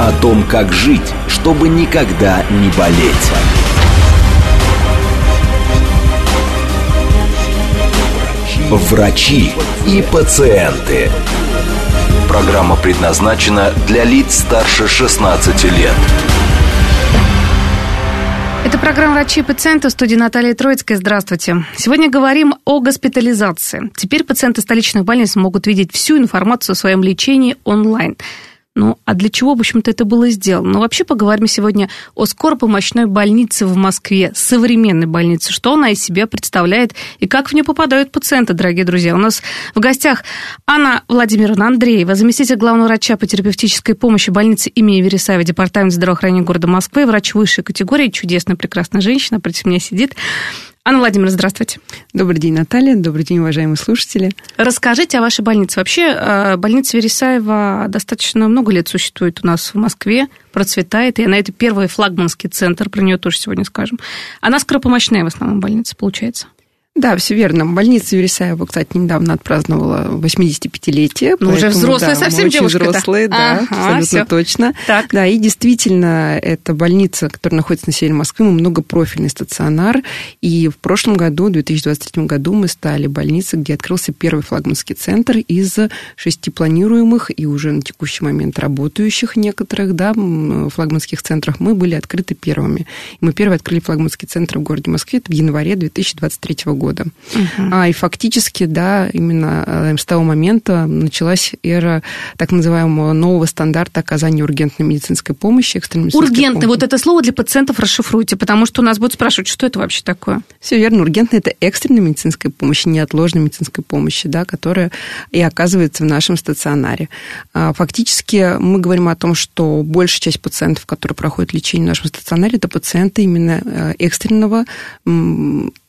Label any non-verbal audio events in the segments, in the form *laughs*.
О том, как жить, чтобы никогда не болеть. Врачи и пациенты. Программа предназначена для лиц старше 16 лет. Это программа «Врачи и пациенты» в студии Наталья Троицкая. Здравствуйте. Сегодня говорим о госпитализации. Теперь пациенты столичных больниц могут видеть всю информацию о своем лечении онлайн. Ну, а для чего, в общем-то, это было сделано? Ну, вообще поговорим сегодня о скоропомощной больнице в Москве, современной больнице, что она из себя представляет и как в нее попадают пациенты, дорогие друзья. У нас в гостях Анна Владимировна Андреева, заместитель главного врача по терапевтической помощи больницы имени Вересаева, Департамент здравоохранения города Москвы, врач высшей категории, чудесная, прекрасная женщина, против меня сидит. Анна Владимировна, здравствуйте. Добрый день, Наталья. Добрый день, уважаемые слушатели. Расскажите о вашей больнице. Вообще, э, больница Вересаева достаточно много лет существует у нас в Москве, процветает, и она это первый флагманский центр, про нее тоже сегодня скажем. Она скоропомощная в основном больница, получается. Да, все верно. Больница Вересаева, кстати, недавно отпраздновала 85-летие. Ну, уже взрослая да, совсем девушка взрослая, да, ага, абсолютно все. точно. Так. Да, и действительно, это больница, которая находится на севере Москвы, мы многопрофильный стационар, и в прошлом году, в 2023 году, мы стали больницей, где открылся первый флагманский центр из шести планируемых и уже на текущий момент работающих некоторых, да, флагманских центрах, мы были открыты первыми. Мы первые открыли флагманский центр в городе Москве, это в январе 2023 года года. Угу. А, и фактически, да, именно э, с того момента началась эра так называемого нового стандарта оказания ургентной медицинской помощи, экстренной Ургентный, вот это слово для пациентов расшифруйте, потому что у нас будут спрашивать, что это вообще такое. Все верно, ургентная – это экстренная медицинская помощь, неотложная медицинская помощь, да, которая и оказывается в нашем стационаре. А, фактически мы говорим о том, что большая часть пациентов, которые проходят лечение в нашем стационаре, это пациенты именно э, экстренного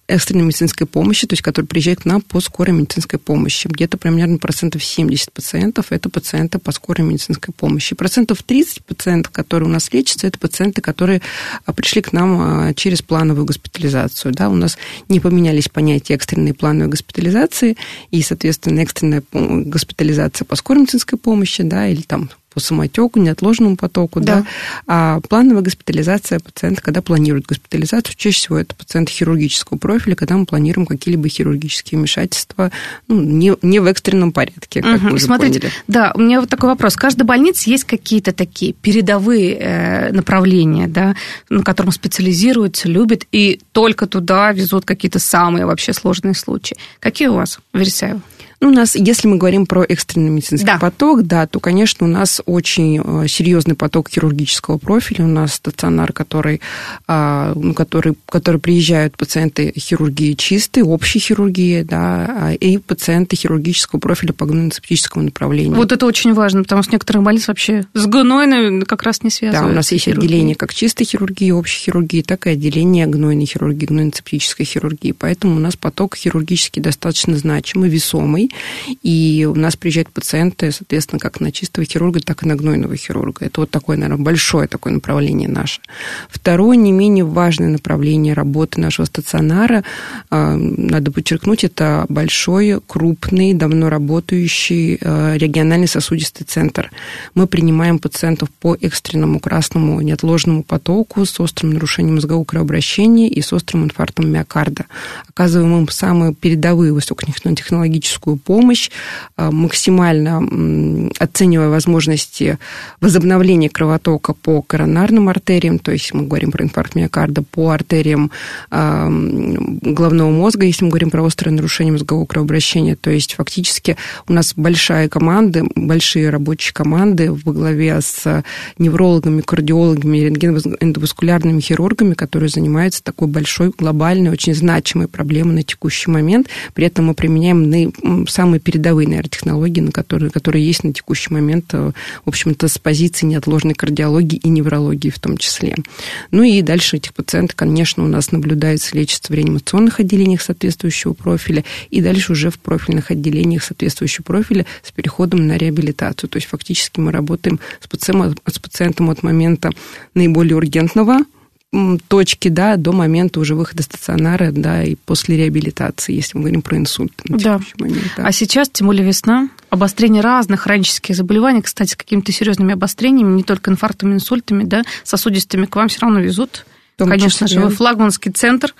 экстренной медицинской помощи, то есть которые приезжают к нам по скорой медицинской помощи. Где-то примерно процентов 70 пациентов – это пациенты по скорой медицинской помощи. Процентов 30 пациентов, которые у нас лечатся, это пациенты, которые а, пришли к нам а, через плановую госпитализацию. Да, у нас не поменялись понятия экстренной плановой госпитализации, и, соответственно, экстренная госпитализация по скорой медицинской помощи, да, или там по самотеку, неотложному потоку, да. да. А плановая госпитализация пациента, когда планируют госпитализацию, чаще всего это пациенты хирургического профиля, когда мы планируем какие-либо хирургические вмешательства, ну, не, не в экстренном порядке, как угу. мы уже Смотрите, поняли. да, у меня вот такой вопрос. В каждой больнице есть какие-то такие передовые э, направления, да, на котором специализируются, любят, и только туда везут какие-то самые вообще сложные случаи. Какие у вас, Вересаева? Ну, у нас, если мы говорим про экстренный медицинский да. поток, да, то, конечно, у нас очень э, серьезный поток хирургического профиля. У нас стационар, который, а, ну, который, который приезжают пациенты хирургии чистой, общей хирургии, да, а, и пациенты хирургического профиля по гнойно-цептическому направлению. Вот это очень важно, потому что некоторые больницы вообще с гнойной как раз не связаны. Да, у нас есть хирургии. отделение как чистой хирургии, общей хирургии, так и отделение гнойной хирургии, гнойно-цептической хирургии. Поэтому у нас поток хирургический достаточно значимый, весомый. И у нас приезжают пациенты, соответственно, как на чистого хирурга, так и на гнойного хирурга. Это вот такое, наверное, большое такое направление наше. Второе, не менее важное направление работы нашего стационара, а, надо подчеркнуть, это большой, крупный, давно работающий а, региональный сосудистый центр. Мы принимаем пациентов по экстренному красному неотложному потоку с острым нарушением мозгового кровообращения и с острым инфарктом миокарда. Оказываем им самую передовую высокотехнологическую помощь, э, максимально оценивая возможности возобновления кровотока по коронарным артериям, то есть мы говорим про инфаркт миокарда, по артериям головного мозга, если мы говорим про острое нарушение мозгового кровообращения. То есть фактически у нас большая команда, большие рабочие команды во главе с неврологами, кардиологами, рентгеноваскулярными хирургами, которые занимаются такой большой, глобальной, очень значимой проблемой на текущий момент. При этом мы применяем самые передовые, наверное, технологии, на которые, которые есть на текущий момент, в общем-то, с позиции неотложной кардиологии и неврологии в том числе. Ну и дальше этих пациентов, конечно, у нас наблюдается лечится в реанимационных отделениях соответствующего профиля, и дальше уже в профильных отделениях соответствующего профиля с переходом на реабилитацию. То есть фактически мы работаем с пациентом, с пациентом от момента наиболее ургентного точки, да, до момента уже выхода стационара, да, и после реабилитации, если мы говорим про инсульт. да. Момент, да. А сейчас, тем более весна, обострение разных хронических заболеваний, кстати, с какими-то серьезными обострениями, не только инфарктами, инсультами, да, сосудистыми к вам все равно везут. Конечно числе. же, вы флагманский центр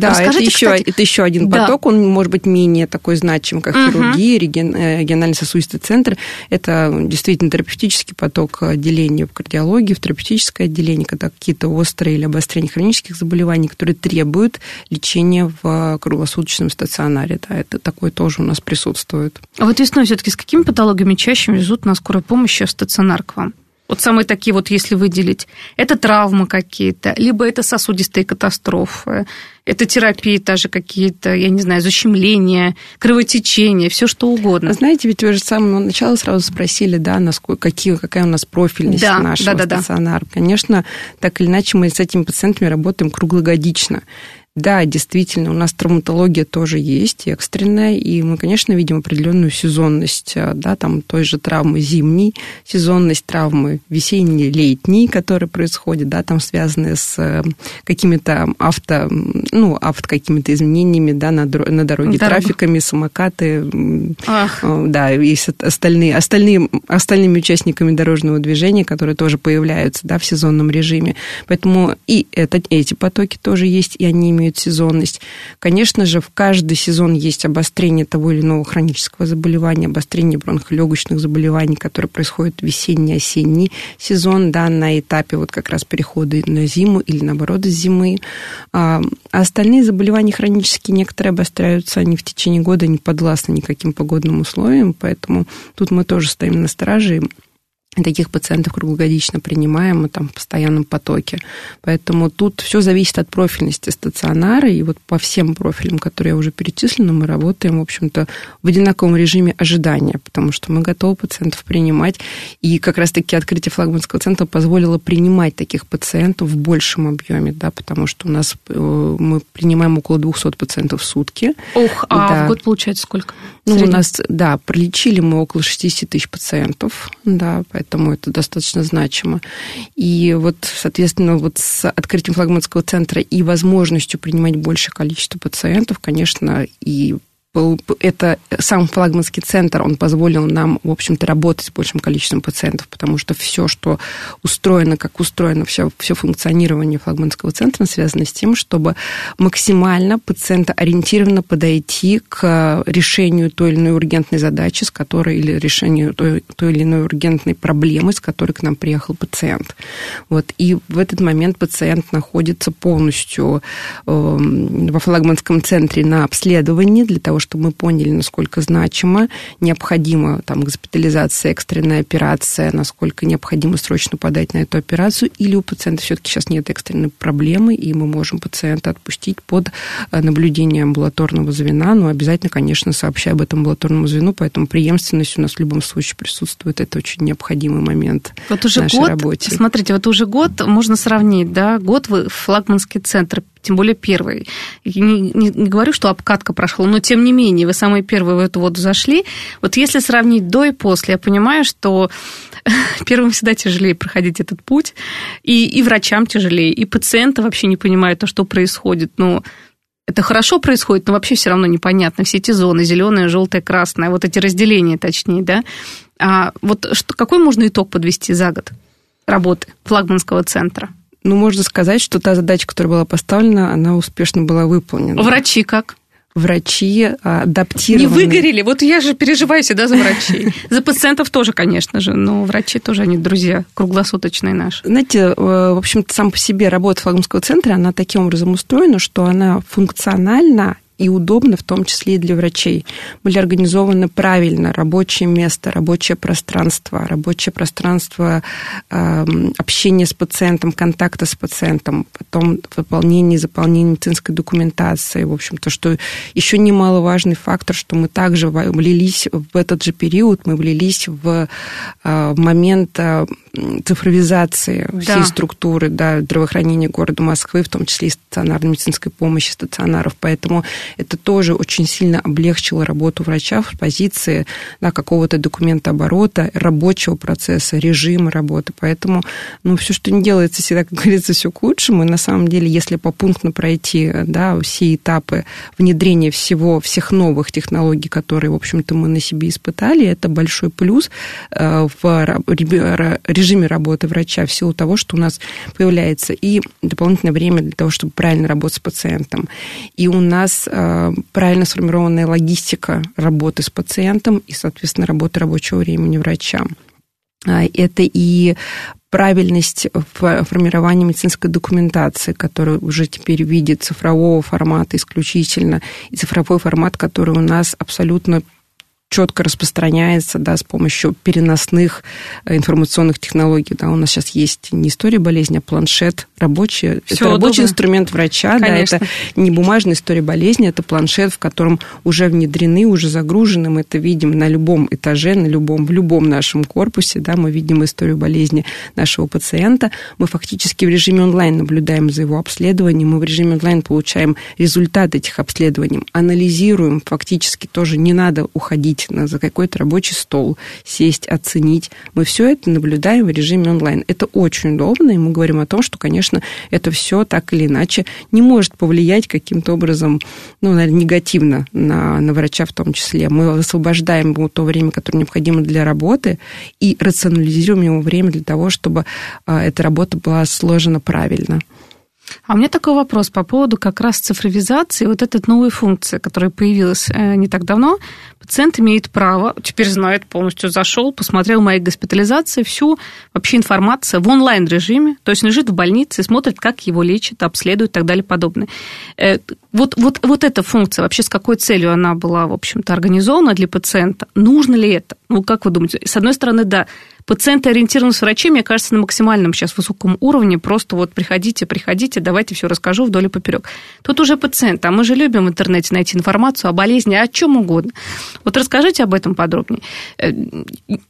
да, это еще, кстати... это еще один да. поток, он может быть менее такой значим, как угу. хирургия, реген, э, региональный сосудистый центр. Это действительно терапевтический поток отделения в кардиологии, в терапевтическое отделение, когда какие-то острые или обострения хронических заболеваний, которые требуют лечения в круглосуточном стационаре. Да, это такое тоже у нас присутствует. А вот весной все-таки с какими патологиями чаще везут на скорой помощи в стационар к вам? Вот самые такие вот, если выделить, это травмы какие-то, либо это сосудистые катастрофы, это терапии даже какие-то, я не знаю, защемления, кровотечения, все что угодно. Знаете, ведь вы же с самого начала сразу спросили, да, насколько, какие, какая у нас профильность да, нашего да, да, стационара. Да. Конечно, так или иначе мы с этими пациентами работаем круглогодично. Да, действительно, у нас травматология тоже есть, экстренная, и мы, конечно, видим определенную сезонность, э, да, там той же травмы зимней, сезонность травмы весенней, летней, которая происходит, да, там связанные с э, какими-то авто, ну, авто какими-то изменениями, да, на, на дороге, Дорога. трафиками, самокаты, Ах. Э, да, и остальные, остальные, остальными участниками дорожного движения, которые тоже появляются, да, в сезонном режиме. Поэтому и это, эти потоки тоже есть, и они имеют сезонность. Конечно же, в каждый сезон есть обострение того или иного хронического заболевания, обострение бронхолегочных заболеваний, которые происходят в весенний-осенний сезон, да, на этапе вот как раз перехода на зиму или наоборот из зимы. А остальные заболевания хронические, некоторые обостряются, они в течение года не подвластны никаким погодным условиям, поэтому тут мы тоже стоим на страже таких пациентов круглогодично принимаем, мы там в постоянном потоке. Поэтому тут все зависит от профильности стационара, и вот по всем профилям, которые я уже перечислила, мы работаем, в общем-то, в одинаковом режиме ожидания, потому что мы готовы пациентов принимать, и как раз-таки открытие флагманского центра позволило принимать таких пациентов в большем объеме, да, потому что у нас э, мы принимаем около 200 пациентов в сутки. Ух, а да. в год получается сколько? Ну, у нас, да, пролечили мы около 60 тысяч пациентов, да, поэтому это достаточно значимо. И вот, соответственно, вот с открытием флагманского центра и возможностью принимать большее количество пациентов, конечно, и это сам флагманский центр, он позволил нам, в общем-то, работать с большим количеством пациентов, потому что все, что устроено, как устроено все, все функционирование флагманского центра, связано с тем, чтобы максимально пациентоориентированно подойти к решению той или иной ургентной задачи, с которой, или решению той, той или иной ургентной проблемы, с которой к нам приехал пациент. Вот. И в этот момент пациент находится полностью э, во флагманском центре на обследовании для того, чтобы мы поняли, насколько значимо, необходима там госпитализация, экстренная операция, насколько необходимо срочно подать на эту операцию, или у пациента все-таки сейчас нет экстренной проблемы, и мы можем пациента отпустить под э, наблюдение амбулаторного звена, но обязательно, конечно, сообщая об этом амбулаторному звену, поэтому преемственность у нас в любом случае присутствует, это очень необходимый момент вот уже в нашей год, работе. Смотрите, вот уже год можно сравнить, да, год вы флагманский центр тем более первый. не, не, не говорю, что обкатка прошла, но тем не менее, вы самые первые в эту воду зашли. Вот если сравнить до и после, я понимаю, что *laughs* первым всегда тяжелее проходить этот путь, и, и врачам тяжелее, и пациенты вообще не понимают то, что происходит. Ну, это хорошо происходит, но вообще все равно непонятно. Все эти зоны, зеленая, желтая, красная, вот эти разделения, точнее, да. А вот что, какой можно итог подвести за год работы флагманского центра? Ну, можно сказать, что та задача, которая была поставлена, она успешно была выполнена. Врачи как? Врачи адаптированы. Не выгорели? Вот я же переживаю всегда за врачей. *laughs* За пациентов тоже, конечно же, но врачи тоже, они друзья круглосуточные наши. Знаете, э, в общем-то, сам по себе работа флагманского центра, она таким образом устроена, что она функциональна и удобно, в том числе и для врачей. Были организованы правильно рабочее место, рабочее пространство, рабочее пространство э, общения с пациентом, контакта с пациентом, потом выполнение и заполнение медицинской документации. В общем-то, что еще немаловажный фактор, что мы также влились в этот же период, мы влились в, э, в момент э, цифровизации да. всей структуры да, здравоохранения города Москвы, в том числе и стационарной медицинской помощи стационаров. Поэтому это тоже очень сильно облегчило работу врача в позиции да, какого-то документа оборота, рабочего процесса, режима работы. Поэтому ну, все, что не делается, всегда, как говорится, все к лучшему. И на самом деле, если попунктно пройти да, все этапы внедрения всего, всех новых технологий, которые, в общем-то, мы на себе испытали, это большой плюс э, в режиме работы врача в силу того, что у нас появляется и дополнительное время для того, чтобы правильно работать с пациентом. И у нас э, правильно сформированная логистика работы с пациентом и, соответственно, работы рабочего времени врача. А, это и правильность в формировании медицинской документации, которая уже теперь в виде цифрового формата исключительно, и цифровой формат, который у нас абсолютно четко распространяется да, с помощью переносных э, информационных технологий. Да, у нас сейчас есть не история болезни, а планшет рабочий. Все это удобно. рабочий инструмент врача, да, это не бумажная история болезни, это планшет, в котором уже внедрены, уже загружены. Мы это видим на любом этаже, на любом, в любом нашем корпусе. Да, мы видим историю болезни нашего пациента. Мы фактически в режиме онлайн наблюдаем за его обследованием. Мы в режиме онлайн получаем результаты этих обследований, анализируем. Фактически тоже не надо уходить сесть за какой-то рабочий стол, сесть, оценить. Мы все это наблюдаем в режиме онлайн. Это очень удобно, и мы говорим о том, что, конечно, это все так или иначе не может повлиять каким-то образом, ну, наверное, негативно на, на врача в том числе. Мы освобождаем ему то время, которое необходимо для работы, и рационализируем ему время для того, чтобы а, эта работа была сложена правильно. А у меня такой вопрос по поводу как раз цифровизации, вот этой новой функции, которая появилась э, не так давно. Пациент имеет право, теперь знает, полностью зашел, посмотрел мои госпитализации, всю вообще информацию в онлайн-режиме, то есть лежит в больнице, смотрит, как его лечат, обследуют и так далее подобное. Э, вот, вот, вот эта функция, вообще с какой целью она была, в общем-то, организована для пациента? Нужно ли это? Ну, как вы думаете? С одной стороны, да, Пациентоориентированность врачей, мне кажется, на максимальном сейчас высоком уровне. Просто вот приходите, приходите, давайте все расскажу вдоль и поперек. Тут уже пациент, а мы же любим в интернете найти информацию о болезни, о чем угодно. Вот расскажите об этом подробнее. Э,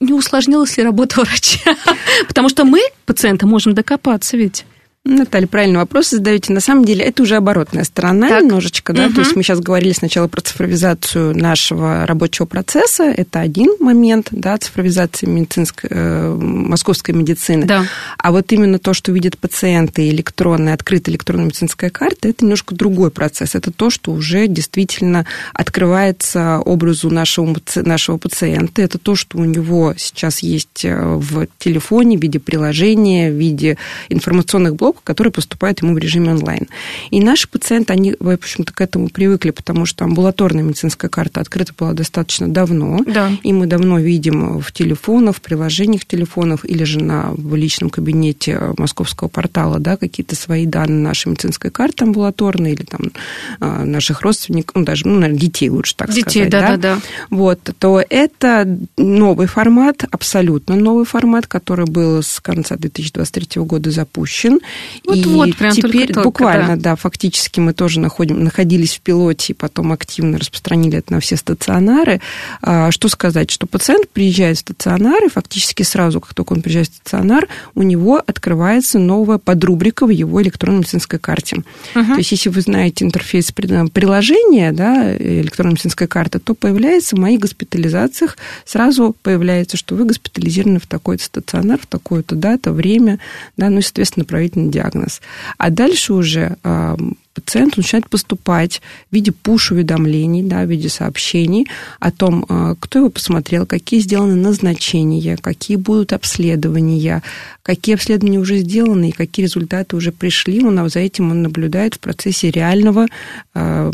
не усложнилась ли работа врача? *laughs* Потому что мы, пациенты, можем докопаться ведь. Наталья, правильный вопрос задаете. На самом деле это уже оборотная сторона так. немножечко, да, угу. то есть мы сейчас говорили сначала про цифровизацию нашего рабочего процесса, это один момент, да, цифровизации медицинской, э, московской медицины. Да. А вот именно то, что видят пациенты, электронная, открытая электронная медицинская карта, это немножко другой процесс. Это то, что уже действительно открывается образу нашего, нашего пациента. Это то, что у него сейчас есть э, в телефоне в виде приложения, в виде информационных блоков, блоку, который поступает ему в режиме онлайн. И наши пациенты, они, в общем-то, к этому привыкли, потому что амбулаторная медицинская карта открыта была достаточно давно, да. и мы давно видим в телефонах, в приложениях телефонов или же на, в личном кабинете московского портала да, какие-то свои данные нашей медицинской карты амбулаторной или там а, наших родственников, ну, даже, ну, наверное, детей лучше так детей, сказать. Детей, да, да, да. Вот, то это новый формат, абсолютно новый формат, который был с конца 2023 года запущен. Вот, и прям теперь только, буквально, да. да, фактически мы тоже находим, находились в пилоте и потом активно распространили это на все стационары. А, что сказать, что пациент приезжает в стационар, и фактически сразу, как только он приезжает в стационар, у него открывается новая подрубрика в его электронной медицинской карте. Угу. То есть, если вы знаете интерфейс приложения, да, электронной медицинской карты, то появляется в моих госпитализациях, сразу появляется, что вы госпитализированы в такой-то стационар, в такую-то дату, время, да, ну и, соответственно, направительный диагноз. А дальше уже э, пациент начинает поступать в виде пуш-уведомлений, да, в виде сообщений о том, э, кто его посмотрел, какие сделаны назначения, какие будут обследования, какие обследования уже сделаны и какие результаты уже пришли. Он за этим он наблюдает в процессе реального э,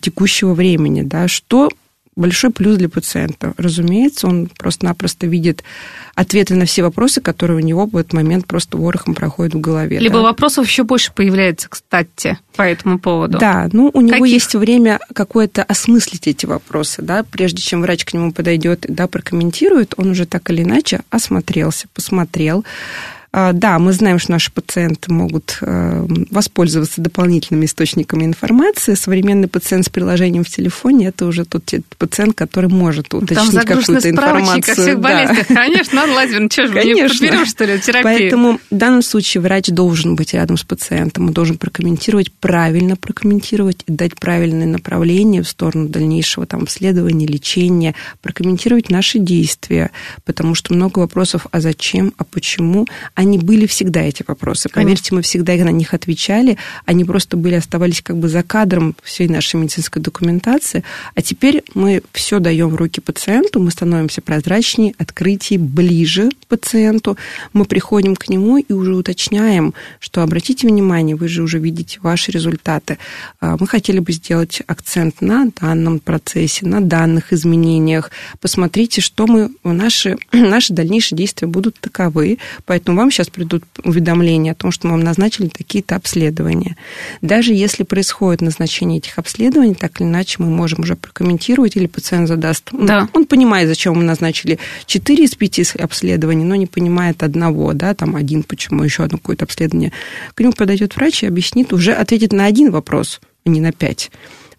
текущего времени, да, что большой плюс для пациента. Разумеется, он просто-напросто видит ответы на все вопросы, которые у него в этот момент просто ворохом проходят в голове. Либо да. вопросов еще больше появляется, кстати, по этому поводу. Да, ну у него Каких? есть время какое-то осмыслить эти вопросы, да, прежде чем врач к нему подойдет, да, прокомментирует, он уже так или иначе осмотрелся, посмотрел, да, мы знаем, что наши пациенты могут э, воспользоваться дополнительными источниками информации. Современный пациент с приложением в телефоне – это уже тот пациент, который может уточнить какую-то информацию. всех болезнях. Да. *laughs* Конечно, Анна Владимировна, что же, не подберем, что ли, терапию? Поэтому в данном случае врач должен быть рядом с пациентом, он должен прокомментировать, правильно прокомментировать и дать правильное направление в сторону дальнейшего там, обследования, лечения, прокомментировать наши действия, потому что много вопросов, а зачем, а почему, они были всегда, эти вопросы. Поверьте, мы всегда на них отвечали. Они просто были, оставались как бы за кадром всей нашей медицинской документации. А теперь мы все даем в руки пациенту, мы становимся прозрачнее, открытие, ближе к пациенту. Мы приходим к нему и уже уточняем, что обратите внимание, вы же уже видите ваши результаты. А, мы хотели бы сделать акцент на данном процессе, на данных изменениях. Посмотрите, что мы, наши, *clears throat* наши дальнейшие действия будут таковы. Поэтому вам сейчас придут уведомления о том, что мы вам назначили такие-то обследования. Даже если происходит назначение этих обследований, так или иначе мы можем уже прокомментировать, или пациент задаст. Да. Он понимает, зачем мы назначили 4 из 5 обследований, но не понимает одного, да, там один, почему еще одно какое-то обследование. К нему подойдет врач и объяснит, уже ответит на один вопрос, а не на пять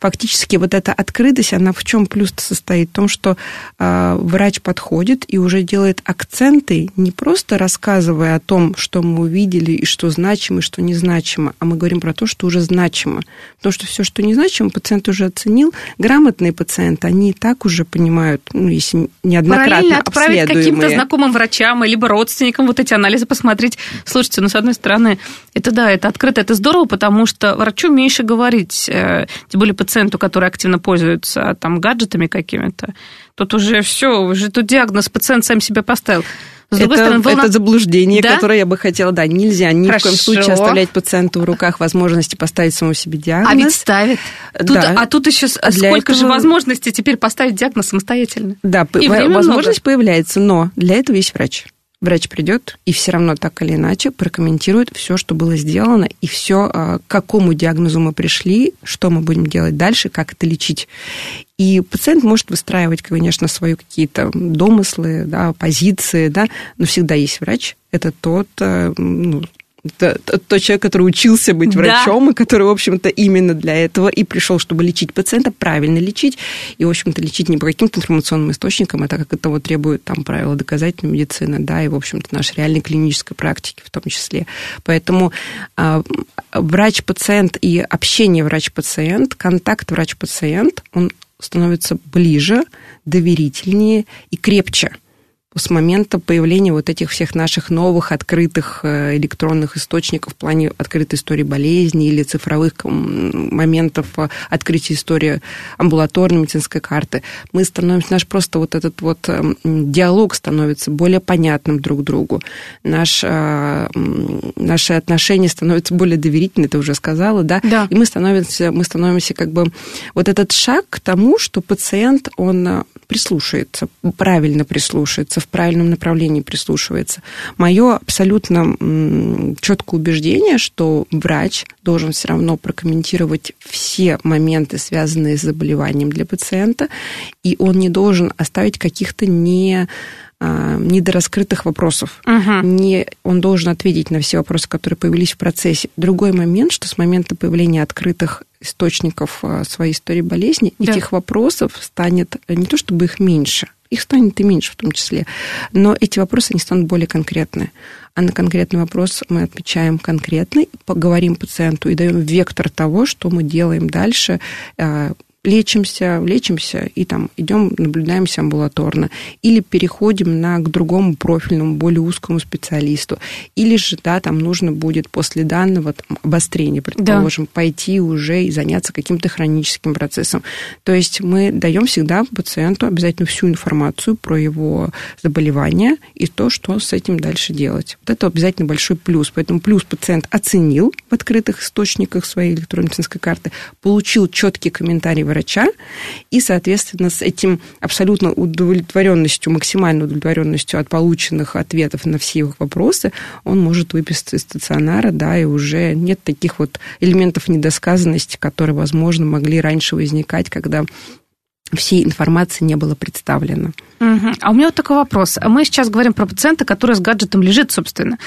фактически вот эта открытость, она в чем плюс состоит? В том, что э, врач подходит и уже делает акценты, не просто рассказывая о том, что мы увидели и что значимо, и что незначимо, а мы говорим про то, что уже значимо. Потому что все, что незначимо, пациент уже оценил. Грамотные пациенты, они и так уже понимают, ну, если неоднократно отправить каким-то знакомым врачам, либо родственникам вот эти анализы посмотреть. Слушайте, ну, с одной стороны, это да, это открыто, это здорово, потому что врачу меньше говорить, э, тем более пациенту, который активно пользуется там гаджетами какими-то, тут уже все, уже тут диагноз пациент сам себе поставил. С это, стороны, волна... это заблуждение, да? которое я бы хотела, да, нельзя ни Хорошо. в коем случае оставлять пациенту в руках возможности поставить самому себе диагноз. А ведь ставит. Тут, да. А тут еще Для сколько этого... же возможностей теперь поставить диагноз самостоятельно. Да, И возможность много. появляется, но для этого есть врач. Врач придет и все равно так или иначе прокомментирует все, что было сделано, и все, а, к какому диагнозу мы пришли, что мы будем делать дальше, как это лечить. И пациент может выстраивать, конечно, свои какие-то домыслы, да, позиции, да, но всегда есть врач. Это тот, э, ну, тот человек, который учился быть врачом, да. и который, в общем-то, именно для этого и пришел, чтобы лечить пациента, правильно лечить, и, в общем-то, лечить не по каким-то информационным источникам, а так как этого требует там правила доказательной медицины, да, и, в общем-то, нашей реальной клинической практики в том числе. Поэтому э, врач-пациент и общение врач-пациент, контакт врач-пациент, он становится ближе, доверительнее и крепче – с момента появления вот этих всех наших новых открытых э, электронных источников в плане открытой истории болезни или цифровых моментов э, открытия истории амбулаторной медицинской карты, мы становимся, наш просто вот этот вот эм, диалог становится более понятным друг другу. Наш, э, наши отношения становятся более доверительными, ты уже сказала, да? Да. И мы становимся, мы становимся как бы вот этот шаг к тому, что пациент, он прислушается, правильно прислушается, в правильном направлении прислушивается. Мое абсолютно четкое убеждение, что врач должен все равно прокомментировать все моменты, связанные с заболеванием для пациента, и он не должен оставить каких-то не а, недораскрытых вопросов. Угу. Не, он должен ответить на все вопросы, которые появились в процессе. Другой момент, что с момента появления открытых источников а, своей истории болезни, да. этих вопросов станет не то чтобы их меньше, их станет и меньше в том числе, но эти вопросы не станут более конкретны. А на конкретный вопрос мы отвечаем конкретно, поговорим пациенту и даем вектор того, что мы делаем дальше, а, лечимся, лечимся и там идем, наблюдаемся амбулаторно, или переходим на, к другому профильному, более узкому специалисту, или же, да, там нужно будет после данного там, обострения, предположим, да. пойти уже и заняться каким-то хроническим процессом. То есть мы даем всегда пациенту обязательно всю информацию про его заболевание и то, что с этим дальше делать. Вот это обязательно большой плюс. Поэтому плюс пациент оценил в открытых источниках своей электронной медицинской карты, получил четкий комментарий врача, и, соответственно, с этим абсолютно удовлетворенностью, максимальной удовлетворенностью от полученных ответов на все их вопросы, он может выписаться из стационара, да, и уже нет таких вот элементов недосказанности, которые, возможно, могли раньше возникать, когда всей информации не было представлено. Угу. А у меня вот такой вопрос. Мы сейчас говорим про пациента, который с гаджетом лежит, собственно.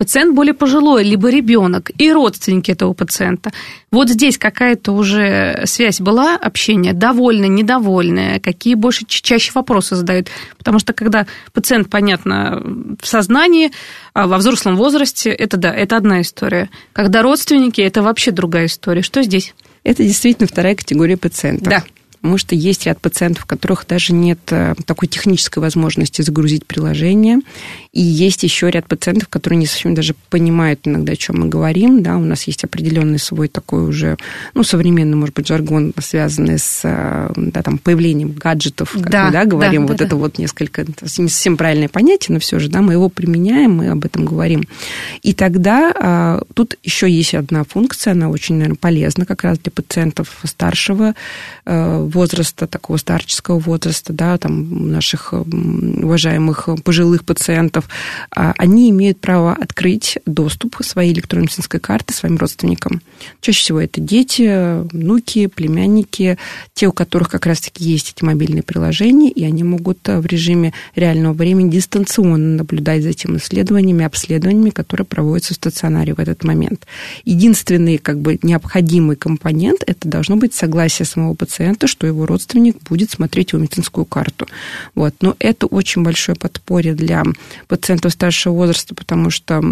Пациент более пожилой, либо ребенок и родственники этого пациента. Вот здесь какая-то уже связь была, общение, довольны, недовольны, какие больше чаще вопросы задают. Потому что когда пациент, понятно, в сознании, а во взрослом возрасте, это да, это одна история. Когда родственники, это вообще другая история. Что здесь? Это действительно вторая категория пациентов. Да потому что есть ряд пациентов, у которых даже нет э, такой технической возможности загрузить приложение, и есть еще ряд пациентов, которые не совсем даже понимают иногда, о чем мы говорим, да, у нас есть определенный свой такой уже, ну, современный, может быть, жаргон, связанный с, э, да, там, появлением гаджетов, как да, мы, да, говорим, да, вот да, это да. вот несколько, не совсем правильное понятие, но все же, да, мы его применяем, мы об этом говорим. И тогда а, тут еще есть одна функция, она очень, наверное, полезна как раз для пациентов старшего э, возраста, такого старческого возраста, да, там наших уважаемых пожилых пациентов, а, они имеют право открыть доступ своей электронной медицинской карты своим родственникам. Чаще всего это дети, внуки, племянники, те, у которых как раз-таки есть эти мобильные приложения, и они могут в режиме реального времени дистанционно наблюдать за теми исследованиями, обследованиями, которые проводятся в стационаре в этот момент. Единственный как бы необходимый компонент – это должно быть согласие самого пациента, что его родственник будет смотреть его медицинскую карту. Вот. Но это очень большое подспорье для пациентов старшего возраста, потому что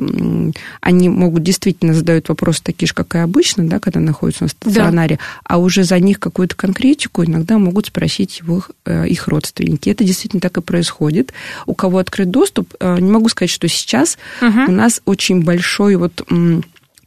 они могут действительно задают вопросы такие же, как и обычно, да, когда находятся на стационаре, да. а уже за них какую-то конкретику иногда могут спросить его, э, их родственники. Это действительно так и происходит. У кого открыт доступ, э, не могу сказать, что сейчас угу. у нас очень большой вот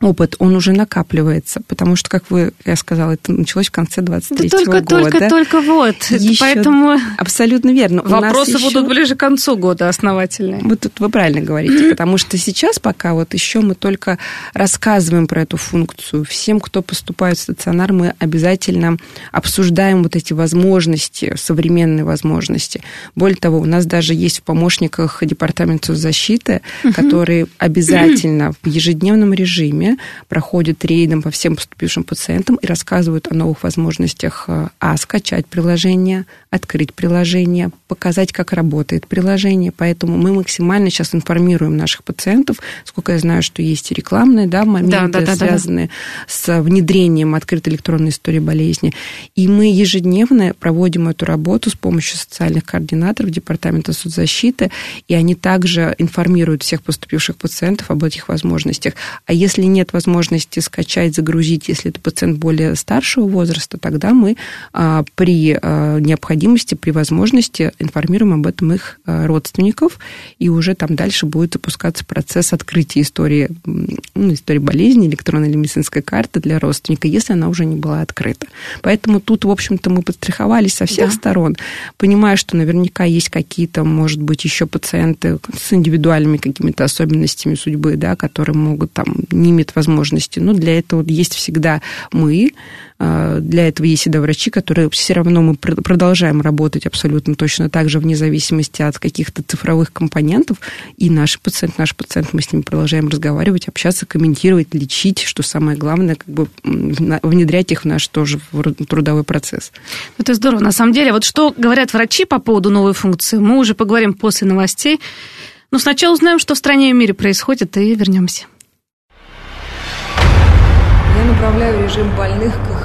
опыт, он уже накапливается, потому что, как вы, я сказала, это началось в конце 23 да только, года. Только, только вот. Еще... Поэтому абсолютно верно. Вопросы еще... будут ближе к концу года основательные. Вот тут вы правильно говорите, *clears throat* потому что сейчас пока вот еще мы только рассказываем про эту функцию. Всем, кто поступает в стационар, мы обязательно обсуждаем вот эти возможности, современные возможности. Более того, у нас даже есть в помощниках департамента защиты, которые *clears throat* обязательно в ежедневном режиме проходят рейдом по всем поступившим пациентам и рассказывают о новых возможностях э, а, скачать приложение, открыть приложение, показать, как работает приложение. Поэтому мы максимально сейчас информируем наших пациентов, сколько я знаю, что есть и рекламные да, моменты, да, да, да, связанные да, да. с внедрением открытой электронной истории болезни. И мы ежедневно проводим эту работу с помощью социальных координаторов Департамента соцзащиты, и они также информируют всех поступивших пациентов об этих возможностях. А если нет возможности скачать, загрузить, если это пациент более старшего возраста, тогда мы а, при а, необходимости, при возможности информируем об этом их а, родственников, и уже там дальше будет запускаться процесс открытия истории, ну, истории болезни, электронной или медицинской карты для родственника, если она уже не была открыта. Поэтому тут, в общем-то, мы подстраховались со всех да. сторон, понимая, что наверняка есть какие-то, может быть, еще пациенты с индивидуальными какими-то особенностями судьбы, да, которые могут там не иметь возможности. Но для этого есть всегда мы, для этого есть всегда врачи, которые все равно мы продолжаем работать абсолютно точно так же, вне зависимости от каких-то цифровых компонентов. И наш пациент, наш пациент, мы с ними продолжаем разговаривать, общаться, комментировать, лечить, что самое главное, как бы внедрять их в наш тоже трудовой процесс. Это здорово. На самом деле, вот что говорят врачи по поводу новой функции, мы уже поговорим после новостей. Но сначала узнаем, что в стране и в мире происходит, и вернемся. Я направляю режим больных к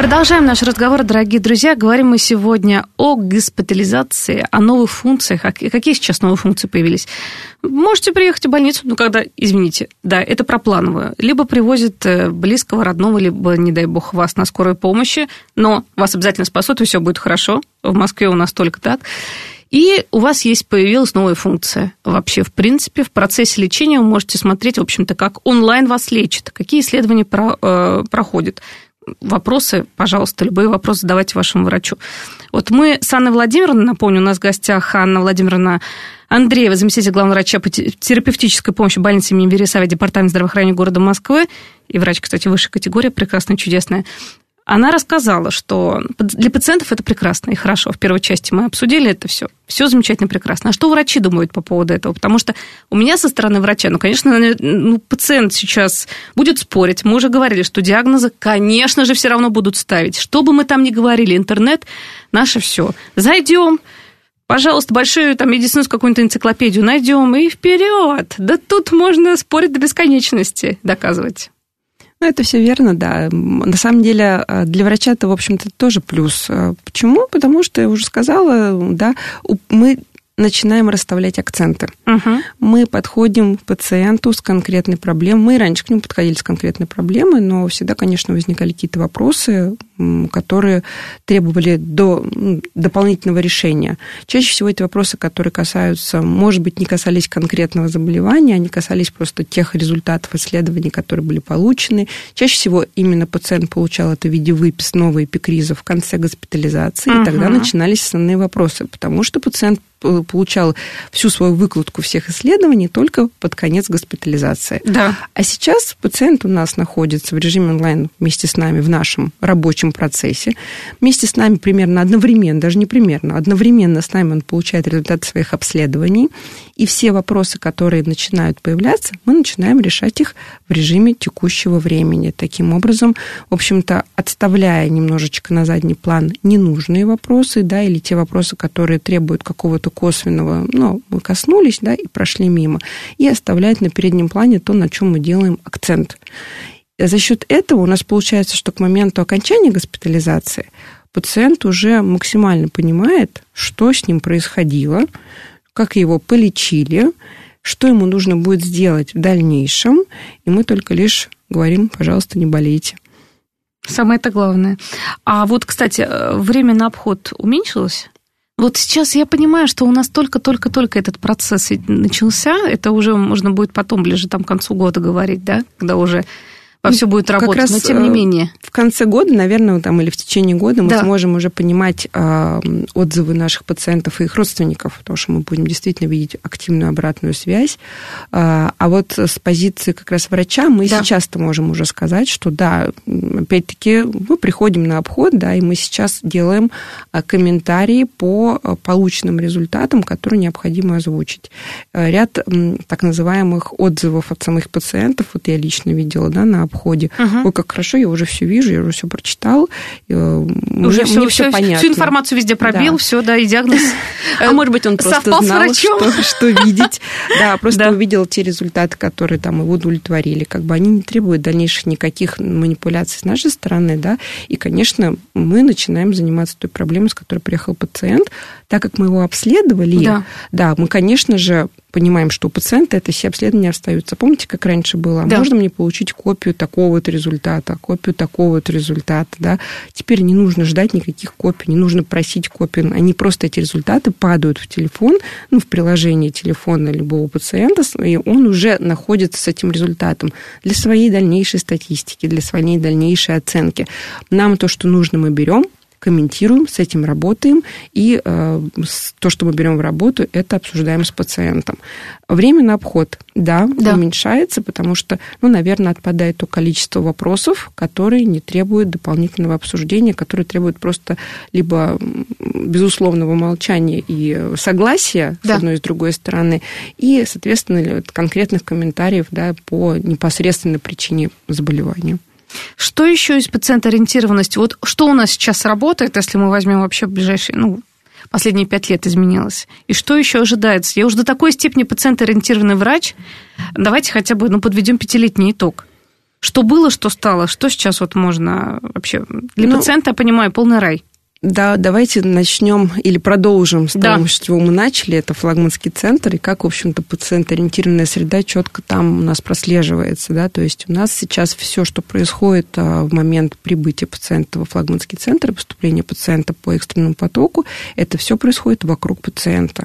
Продолжаем наш разговор, дорогие друзья. Говорим мы сегодня о госпитализации, о новых функциях. А какие сейчас новые функции появились? Можете приехать в больницу, ну, когда, извините, да, это про плановую. Либо привозят э, близкого, родного, либо, не дай бог, вас на скорой помощи, но вас обязательно спасут, и все будет хорошо. В Москве у нас только так. И у вас есть появилась новая функция. Вообще, в принципе, в процессе лечения вы можете смотреть, в общем-то, как онлайн вас лечат, какие исследования про, э, проходят, вопросы, пожалуйста, любые вопросы задавайте вашему врачу. Вот мы с Анной Владимировной, напомню, у нас в гостях Анна Владимировна Андреева, заместитель главного врача по терапевтической помощи больницы имени Вересаева, департамент здравоохранения города Москвы, и врач, кстати, высшей категории, прекрасная, чудесная. Она рассказала, что для пациентов это прекрасно и хорошо. В первой части мы обсудили это все. Все замечательно, прекрасно. А что врачи думают по поводу этого? Потому что у меня со стороны врача, ну, конечно, ну, пациент сейчас будет спорить. Мы уже говорили, что диагнозы, конечно же, все равно будут ставить. Что бы мы там ни говорили, интернет наше все. Зайдем, пожалуйста, большую там медицинскую какую-нибудь энциклопедию найдем и вперед. Да тут можно спорить до бесконечности, доказывать. Ну, это все верно, да. На самом деле э, для врача это, в общем-то, тоже плюс. Э, почему? Потому что я уже сказала, да, мы начинаем расставлять акценты. Угу. Мы подходим к пациенту с конкретной проблемой. Мы раньше к нему подходили с конкретной проблемой, но всегда, конечно, возникали какие-то вопросы, которые требовали до, дополнительного решения. Чаще всего эти вопросы, которые касаются, может быть, не касались конкретного заболевания, они касались просто тех результатов исследований, которые были получены. Чаще всего именно пациент получал это в виде выпис новой эпикриза в конце госпитализации, угу. и тогда начинались основные вопросы, потому что пациент получал всю свою выкладку всех исследований только под конец госпитализации. Да. А сейчас пациент у нас находится в режиме онлайн вместе с нами в нашем рабочем процессе. Вместе с нами примерно одновременно, даже не примерно, одновременно с нами он получает результаты своих обследований. И все вопросы, которые начинают появляться, мы начинаем решать их в режиме текущего времени. Таким образом, в общем-то, отставляя немножечко на задний план ненужные вопросы, да, или те вопросы, которые требуют какого-то косвенного, ну, мы коснулись, да, и прошли мимо, и оставлять на переднем плане то, на чем мы делаем акцент. За счет этого у нас получается, что к моменту окончания госпитализации пациент уже максимально понимает, что с ним происходило, как его полечили, что ему нужно будет сделать в дальнейшем, и мы только лишь говорим, пожалуйста, не болейте. Самое это главное. А вот, кстати, э, время на обход уменьшилось? Вот сейчас я понимаю, что у нас только-только-только этот процесс начался. Это уже можно будет потом, ближе там к концу года говорить, да, когда уже во все будет работать, раз, но тем не э, менее. В конце года, наверное, там, или в течение года мы да. сможем уже понимать э, отзывы наших пациентов и их родственников, потому что мы будем действительно видеть активную обратную связь. Э, а вот с позиции как раз врача мы да. сейчас-то можем уже сказать, что да, опять-таки мы приходим на обход, да, и мы сейчас делаем э, комментарии по э, полученным результатам, которые необходимо озвучить. Ряд так называемых отзывов от самих пациентов, вот я лично видела, да, на обходе. Угу. Ой, как хорошо, я уже все вижу, я уже все прочитал. Э, уже мне, все, мне все, понятно. Всю информацию везде пробил, да. все, да, и диагноз. *laughs* А может быть, он просто знал, что, что видеть. Да, просто *laughs* увидел те результаты, которые там его удовлетворили. Как бы они не требуют дальнейших никаких манипуляций с нашей стороны, да. И, конечно, мы начинаем заниматься той проблемой, с которой приехал пациент, так как мы его обследовали. Да, да мы, конечно же, понимаем, что у пациента это все обследования остаются. Помните, как раньше было? Да. Можно мне получить копию такого-то результата, копию такого-то результата, да? Теперь не нужно ждать никаких копий, не нужно просить копию. Они просто, эти результаты падают в телефон, ну, в приложении телефона любого пациента, и он уже находится с этим результатом для своей дальнейшей статистики, для своей дальнейшей оценки. Нам то, что нужно, мы берем, комментируем, с этим работаем, и э, то, что мы берем в работу, это обсуждаем с пациентом. Время на обход, да, да, уменьшается, потому что, ну, наверное, отпадает то количество вопросов, которые не требуют дополнительного обсуждения, которые требуют просто либо безусловного молчания и согласия да. с одной и с другой стороны, и, соответственно, конкретных комментариев да, по непосредственной причине заболевания. Что еще из пациент-ориентированности? Вот что у нас сейчас работает, если мы возьмем вообще ближайшие, ну, последние пять лет изменилось? И что еще ожидается? Я уже до такой степени пациент-ориентированный врач. Давайте хотя бы ну, подведем пятилетний итог. Что было, что стало, что сейчас вот можно вообще... Для ну, пациента, я понимаю, полный рай. Да, давайте начнем или продолжим с да. того, с чего мы начали. Это флагманский центр, и как, в общем-то, пациент-ориентированная среда четко там у нас прослеживается. Да? То есть у нас сейчас все, что происходит а, в момент прибытия пациента во флагманский центр, поступления пациента по экстренному потоку, это все происходит вокруг пациента.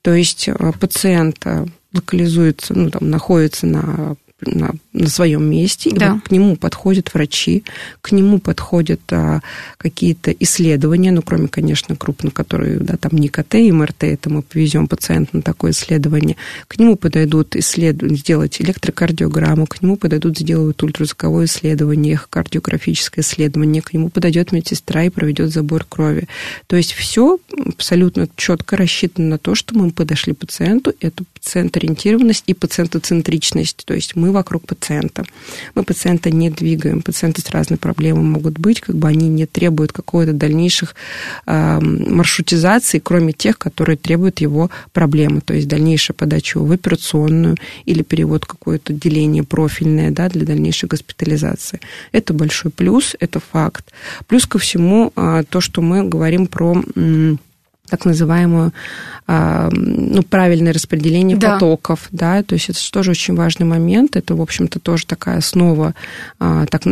То есть а, пациент а, локализуется, ну, там, находится на на, на своем месте, да. и вот к нему подходят врачи, к нему подходят а, какие-то исследования, ну, кроме, конечно, крупных, которые, да, там не КТ и МРТ, это мы повезем пациента на такое исследование, к нему подойдут исслед... сделать электрокардиограмму, к нему подойдут сделать ультразвуковое исследование, эхокардиографическое исследование, к нему подойдет медсестра и проведет забор крови. То есть все абсолютно четко рассчитано на то, что мы подошли пациенту, это пациент-ориентированность и пациентоцентричность, то есть мы вокруг пациента. Мы пациента не двигаем, пациенты с разной проблемой могут быть, как бы они не требуют какой-то дальнейших э, маршрутизаций, кроме тех, которые требуют его проблемы, то есть дальнейшая подача в операционную или перевод какое-то деление профильное да, для дальнейшей госпитализации. Это большой плюс, это факт. Плюс ко всему э, то, что мы говорим про так называемую а, ну, правильное распределение да. потоков, да, то есть это тоже очень важный момент, это, в общем-то, тоже такая основа а, так,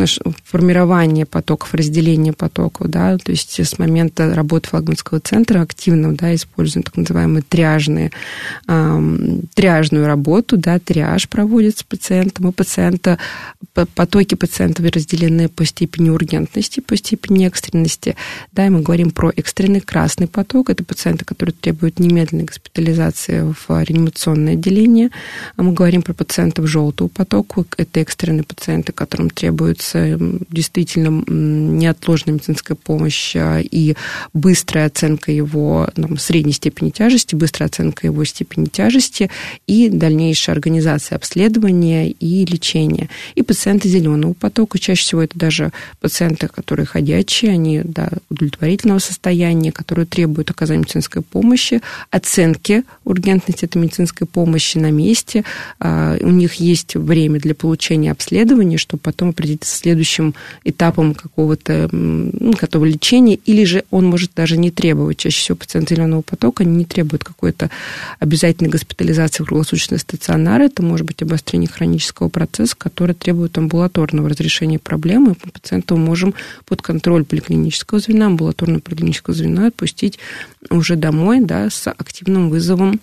формирования потоков, разделения потоков, да, то есть с момента работы флагманского центра активно, да, используем так называемые триажные, триажную работу, да, триаж проводится с пациентом, и пациента, потоки пациентов разделены по степени ургентности, по степени экстренности, да, и мы говорим про экстренный красный поток, это пациенты, которые требуют немедленной госпитализации в реанимационное отделение. А мы говорим про пациентов желтого потока. Это экстренные пациенты, которым требуется действительно неотложная медицинская помощь а, и быстрая оценка его там, средней степени тяжести, быстрая оценка его степени тяжести и дальнейшая организация обследования и лечения. И пациенты зеленого потока, чаще всего это даже пациенты, которые ходячие, они да, удовлетворительного состояния, которые требуют оказания медицинской помощи, оценки ургентности этой медицинской помощи на месте. А, у них есть время для получения обследования, чтобы потом определиться следующим этапом какого-то ну, готового лечения, или же он может даже не требовать. Чаще всего пациенты зеленого потока не требуют какой-то обязательной госпитализации в круглосуточный стационар. Это может быть обострение хронического процесса, который требует амбулаторного разрешения проблемы. Мы пациента можем под контроль поликлинического звена, амбулаторно поликлинического звена отпустить уже домой да, с активным вызовом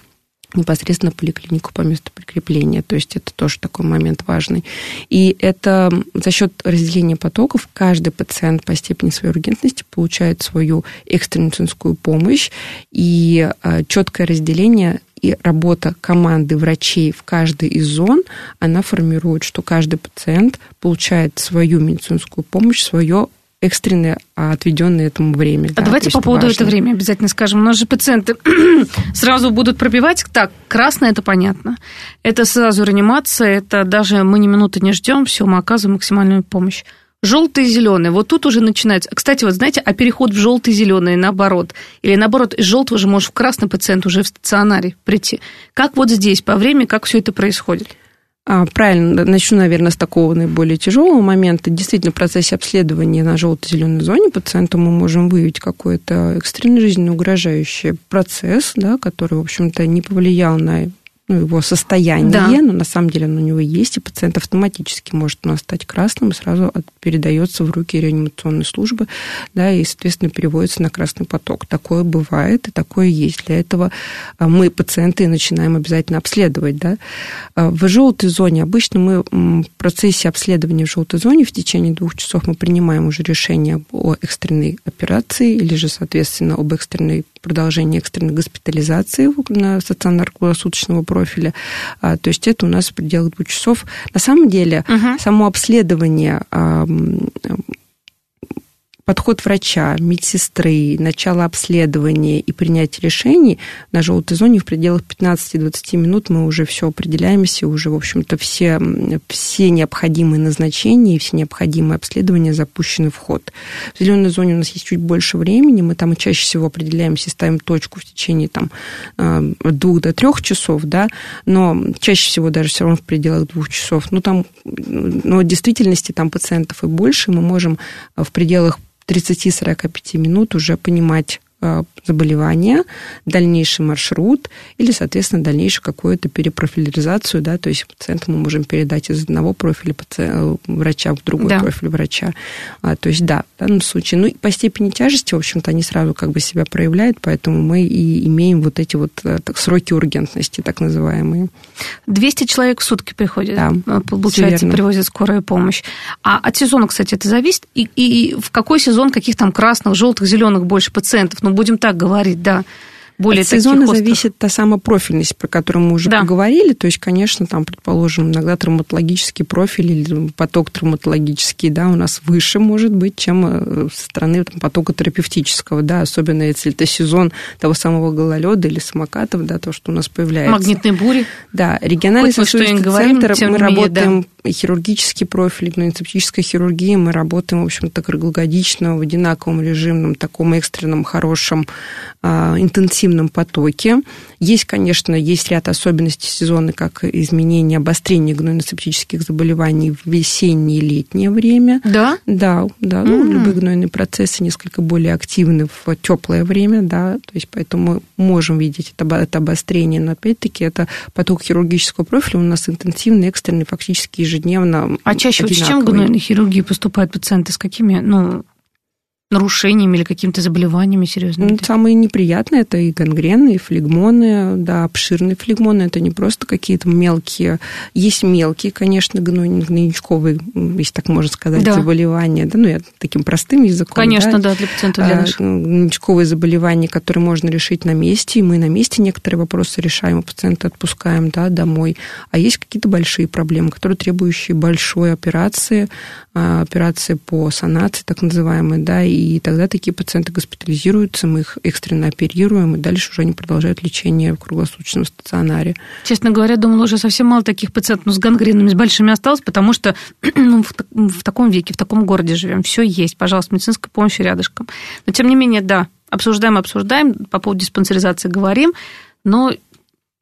непосредственно поликлинику по месту прикрепления. То есть это тоже такой момент важный. И это за счет разделения потоков каждый пациент по степени своей ургентности получает свою экстренную медицинскую помощь. И а, четкое разделение и работа команды врачей в каждой из зон, она формирует, что каждый пациент получает свою медицинскую помощь, свое экстренное, а отведенное этому время. А да, давайте по поводу этого времени обязательно скажем. У нас же пациенты *clears throat* сразу будут пробивать. Так, красное это понятно. Это сразу реанимация, это даже мы ни минуты не ждем, все, мы оказываем максимальную помощь. Желтый и зеленый. Вот тут уже начинается. Кстати, вот знаете, а переход в желтый и зеленый наоборот. Или наоборот, из желтого же может в красный пациент уже в стационаре прийти. Как вот здесь по времени, как все это происходит? А, правильно, начну, наверное, с такого наиболее тяжелого момента. Действительно, в процессе обследования на желто-зеленой зоне пациента мы можем выявить какой-то экстренный жизненно угрожающий процесс, да, который, в общем-то, не повлиял на ну, его состояние, да. но на самом деле оно у него есть, и пациент автоматически может у нас стать красным и сразу передается в руки реанимационной службы, да, и, соответственно, переводится на красный поток. Такое бывает, и такое есть. Для этого а, мы пациенты начинаем обязательно обследовать, да. А, в желтой зоне обычно мы в процессе обследования в желтой зоне в течение двух часов мы принимаем уже решение о экстренной операции или же, соответственно, об экстренной продолжение экстренной госпитализации на стационар круглосуточного профиля. А, то есть это у нас в пределах двух часов. На самом деле, угу. само обследование подход врача, медсестры, начало обследования и принятие решений на желтой зоне в пределах 15-20 минут мы уже все определяемся, уже, в общем-то, все, все необходимые назначения и все необходимые обследования запущены в ход. В зеленой зоне у нас есть чуть больше времени, мы там чаще всего определяемся и ставим точку в течение там, э, двух до трех часов, да, но чаще всего даже все равно в пределах двух часов. Ну, там, но в действительности там пациентов и больше, мы можем в пределах 30-45 минут уже понимать Э, заболевания, дальнейший маршрут или, соответственно, дальнейшую какую-то перепрофилизацию, да, то есть пациента мы можем передать из одного профиля э, врача в другой да. профиль врача. А, то есть, да, в данном случае. Ну, по степени тяжести, в общем-то, они сразу как бы себя проявляют, поэтому мы и имеем вот эти вот э, так, сроки ургентности, так называемые. 200 человек в сутки приходят, да, получается, привозят скорая помощь. А от сезона, кстати, это зависит? И, и в какой сезон каких там красных, желтых, зеленых больше пациентов? Ну, будем так говорить, да более От сезона острых. зависит та самая профильность, про которую мы уже да. поговорили. То есть, конечно, там, предположим, иногда травматологический профиль или поток травматологический, да, у нас выше может быть, чем э, со стороны там, потока терапевтического, да, особенно если это сезон того самого гололеда или самокатов, да, то, что у нас появляется. Магнитные бури. Да, региональный сосудистый центр, мы работаем да. Хирургический профиль, гнойно-цептическая хирургия, мы работаем, в общем-то, круглогодично в одинаковом режимном, таком экстренном, хорошем, а, интенсивном интенсивном потоке. Есть, конечно, есть ряд особенностей сезона, как изменение, обострение гнойно-септических заболеваний в весеннее и летнее время. Да? Да, да. Mm-hmm. Ну, любые гнойные процессы несколько более активны в теплое время, да, то есть поэтому мы можем видеть это, это обострение, но опять-таки это поток хирургического профиля у нас интенсивный, экстренный, фактически ежедневно. А чаще вот с чем гнойной хирургии поступают пациенты? С какими, ну, нарушениями или какими-то заболеваниями серьезными? Ну, самые неприятные это и гангрены, и флегмоны, да, обширные флегмоны, это не просто какие-то мелкие, есть мелкие, конечно, гнойничковые, если так можно сказать, да. заболевания, да, ну, я таким простым языком. Конечно, да, да для пациентов, для а, наших. Гнойничковые заболевания, которые можно решить на месте, и мы на месте некоторые вопросы решаем, и пациента отпускаем, да, домой. А есть какие-то большие проблемы, которые требующие большой операции, а, операции по санации, так называемой, да, и тогда такие пациенты госпитализируются, мы их экстренно оперируем, и дальше уже они продолжают лечение в круглосуточном стационаре. Честно говоря, думала, уже совсем мало таких пациентов ну, с гангренами, с большими осталось, потому что *clears throat* ну, в, в таком веке, в таком городе живем, все есть, пожалуйста, медицинская помощь рядышком. Но, тем не менее, да, обсуждаем, обсуждаем, по поводу диспансеризации говорим, но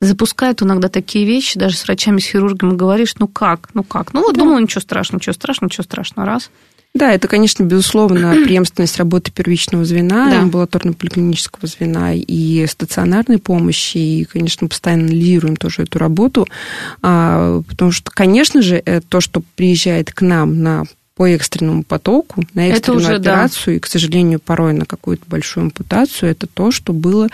запускают иногда такие вещи, даже с врачами, с хирургами говоришь, ну как, ну как, ну вот да. думала, ничего страшного, ничего страшного, ничего страшного, раз – да, это, конечно, безусловно, *clears throat* преемственность работы первичного звена, да. амбулаторно-поликлинического звена и стационарной помощи. И, конечно, постоянно анализируем тоже эту работу, а, потому что, конечно же, то, что приезжает к нам на по экстренному потоку, на экстренную уже, операцию, да. и, к сожалению, порой на какую-то большую ампутацию, это то, что было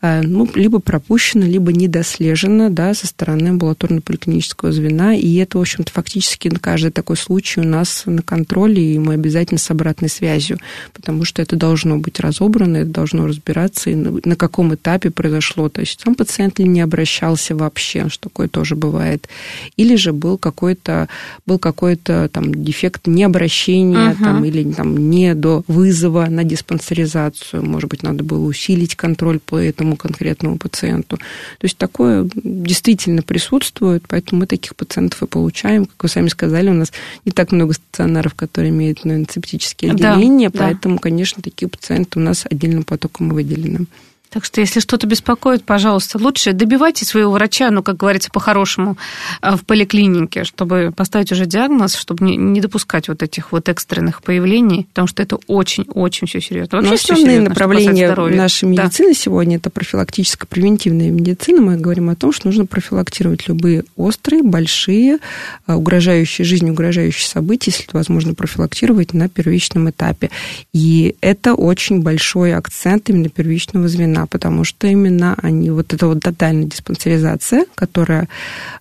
э, ну, либо пропущено, либо недослежено да, со стороны амбулаторно-поликлинического звена. И это, в общем-то, фактически на каждый такой случай у нас на контроле, и мы обязательно с обратной связью, потому что это должно быть разобрано, это должно разбираться, и на, на каком этапе произошло. То есть сам пациент ли не обращался вообще, что такое тоже бывает, или же был какой-то был какой-то там дефект не обращения угу. там, или там, не до вызова на диспансеризацию. Может быть, надо было усилить контроль по этому конкретному пациенту. То есть такое действительно присутствует, поэтому мы таких пациентов и получаем. Как вы сами сказали, у нас не так много стационаров, которые имеют нейроцептические отделения, да, поэтому, да. конечно, такие пациенты у нас отдельным потоком выделены. Так что, если что-то беспокоит, пожалуйста, лучше добивайте своего врача, ну, как говорится, по-хорошему, э, в поликлинике, чтобы поставить уже диагноз, чтобы не, допускать вот этих вот экстренных появлений, потому что это очень-очень все серьезно. Вообще ну, основные направления нашей медицины да. сегодня это профилактическая превентивная медицина. Мы говорим о том, что нужно профилактировать любые острые, большие, э, угрожающие жизни, угрожающие события, если это возможно профилактировать на первичном этапе. И это очень большой акцент именно первичного звена именно, потому что именно они, вот эта вот тотальная диспансеризация, которая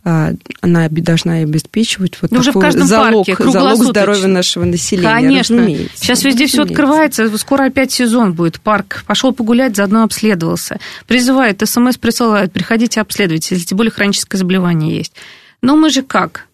а, она должна обеспечивать вот ну, такой уже в каждом залог, парке, залог здоровья нашего населения. Конечно. Разумеется. Сейчас везде все открывается, скоро опять сезон будет. Парк пошел погулять, заодно обследовался. Призывает, смс присылают, приходите обследовать, если тем более хроническое заболевание есть. Но мы же как?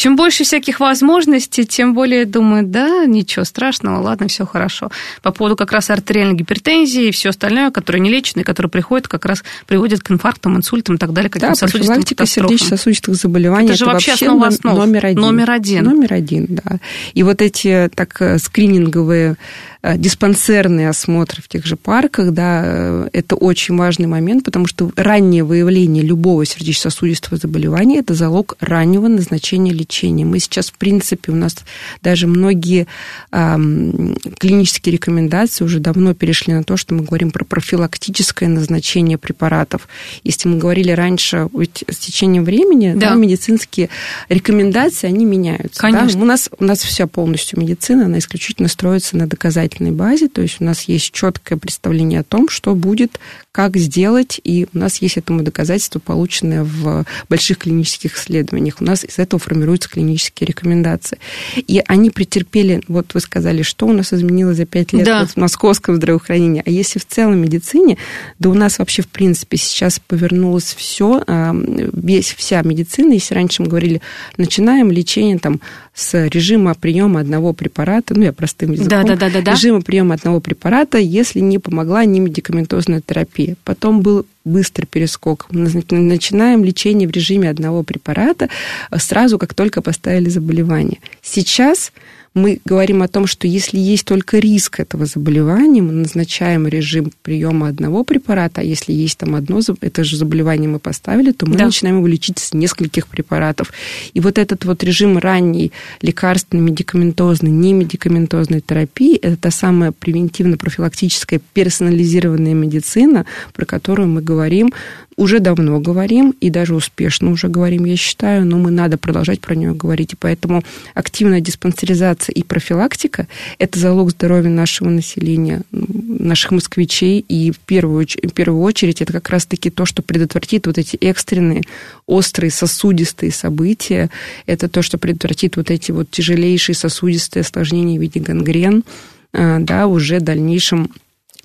Чем больше всяких возможностей, тем более думают, да, ничего страшного, ладно, все хорошо. По поводу как раз артериальной гипертензии и все остальное, которое не лечено, и которое приходит, как раз приводит к инфарктам, инсультам и так далее, каким да, профилактика сердечно-сосудистых заболеваний это, это вообще, вообще основа основ. номер один. Номер один. Номер один, да. И вот эти так э, скрининговые Э, диспансерные осмотры в тех же парках, да, э, это очень важный момент, потому что раннее выявление любого сердечно-сосудистого заболевания – это залог раннего назначения лечения. Мы сейчас, в принципе, у нас даже многие эм, клинические рекомендации уже давно перешли на то, что мы говорим про профилактическое назначение препаратов. Если мы говорили раньше, ведь с течением времени да. Да, медицинские рекомендации, они меняются. Конечно. Да? У, нас, у нас вся полностью медицина, она исключительно строится на доказательствах законодательной базе, то есть у нас есть четкое представление о том, что будет, как сделать, и у нас есть этому доказательство, полученное в больших клинических исследованиях. У нас из этого формируются клинические рекомендации. И они претерпели, вот вы сказали, что у нас изменилось за пять лет да. вот в московском здравоохранении, а если в целом медицине, да у нас вообще, в принципе, сейчас повернулось все, а, весь, вся медицина, если раньше мы говорили, начинаем лечение там с режима приема одного препарата, ну, я простым языком, да, да, да, да, да. Режима приема одного препарата, если не помогла не медикаментозная терапия. Потом был быстрый перескок. Мы начинаем лечение в режиме одного препарата сразу, как только поставили заболевание. Сейчас мы говорим о том, что если есть только риск этого заболевания, мы назначаем режим приема одного препарата, а если есть там одно, это же заболевание мы поставили, то мы да. начинаем его лечить с нескольких препаратов. И вот этот вот режим ранней лекарственной, медикаментозной, немедикаментозной терапии, это та самая превентивно-профилактическая персонализированная медицина, про которую мы говорим, уже давно говорим, и даже успешно уже говорим, я считаю, но мы надо продолжать про нее говорить. И поэтому активная диспансеризация и профилактика – это залог здоровья нашего населения, наших москвичей. И в первую, в первую очередь это как раз-таки то, что предотвратит вот эти экстренные, острые, сосудистые события. Это то, что предотвратит вот эти вот тяжелейшие сосудистые осложнения в виде гангрен, а, да, уже в дальнейшем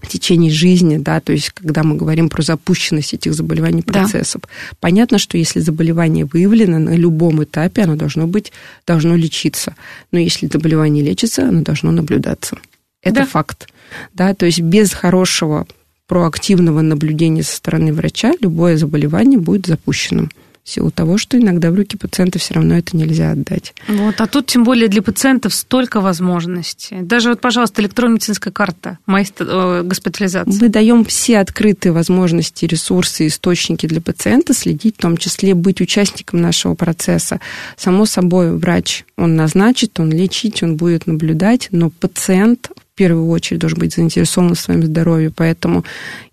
течение жизни, да, то есть когда мы говорим про запущенность этих заболеваний процессов. Да. Понятно, что если заболевание выявлено на любом этапе, оно должно быть, должно лечиться. Но если заболевание лечится, оно должно наблюдаться. Это да. факт. Да, то есть без хорошего проактивного наблюдения со стороны врача любое заболевание будет запущенным в силу того, что иногда в руки пациента все равно это нельзя отдать. Вот, а тут тем более для пациентов столько возможностей. Даже вот, пожалуйста, электронная медицинская карта моей э, госпитализации. Мы даем все открытые возможности, ресурсы, источники для пациента следить, в том числе быть участником нашего процесса. Само собой, врач, он назначит, он лечить, он будет наблюдать, но пациент в первую очередь должен быть заинтересован в своем здоровье. Поэтому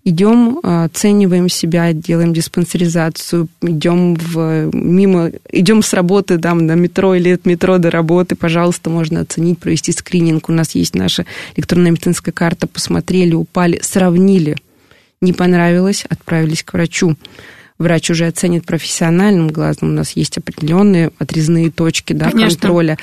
идем, а, оцениваем себя, делаем диспансеризацию, идем в, мимо, идем с работы там, на метро или от метро до работы, пожалуйста, можно оценить, провести скрининг. У нас есть наша электронная медицинская карта, посмотрели, упали, сравнили. Не понравилось, отправились к врачу врач уже оценит профессиональным глазом, у нас есть определенные отрезные точки да, контроля.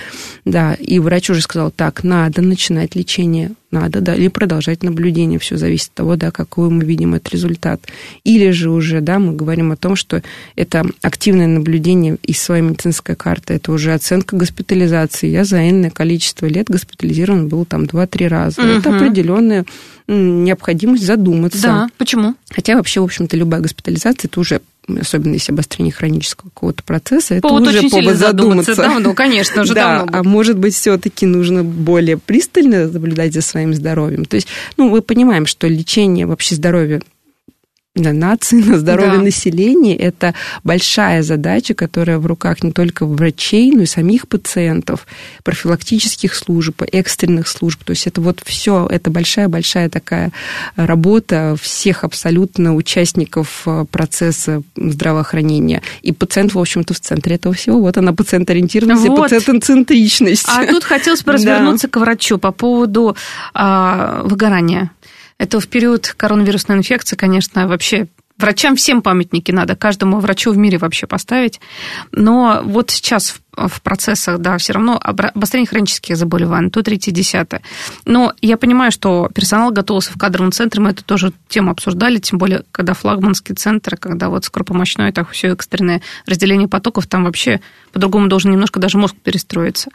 Да, и врач уже сказал, так, надо начинать лечение, надо, да, или продолжать наблюдение. Все зависит от того, да, какой мы видим этот результат. Или же уже, да, мы говорим о том, что это активное наблюдение и своей медицинской карты, это уже оценка госпитализации. Я за энное количество лет госпитализирован был там 2-3 раза. Угу. Это определенная необходимость задуматься. Да, почему? Хотя вообще, в общем-то, любая госпитализация, это уже особенно если обострение хронического какого-то процесса, это повод уже повод задуматься. Да, ну, *laughs* конечно, уже да, давно. А может быть, все-таки нужно более пристально наблюдать за своим здоровьем. То есть, ну, мы понимаем, что лечение вообще здоровья на нации, на здоровье да. населения. Это большая задача, которая в руках не только врачей, но и самих пациентов, профилактических служб, экстренных служб. То есть это вот все, это большая-большая такая работа всех абсолютно участников э, процесса здравоохранения. И пациент, в общем-то, в центре этого всего. Вот она, пациент-ориентированность вот. и пациент-центричность. А тут хотелось бы *laughs* развернуться да. к врачу по поводу а, выгорания. Это в период коронавирусной инфекции, конечно, вообще Врачам всем памятники надо, каждому врачу в мире вообще поставить. Но вот сейчас в, процессах, да, все равно обострение хронических заболеваний, то третье, десятое. Но я понимаю, что персонал готовился в кадровом центре, мы это тоже тему обсуждали, тем более, когда флагманский центр, когда вот скоропомощное, так все экстренное разделение потоков, там вообще по-другому должен немножко даже мозг перестроиться.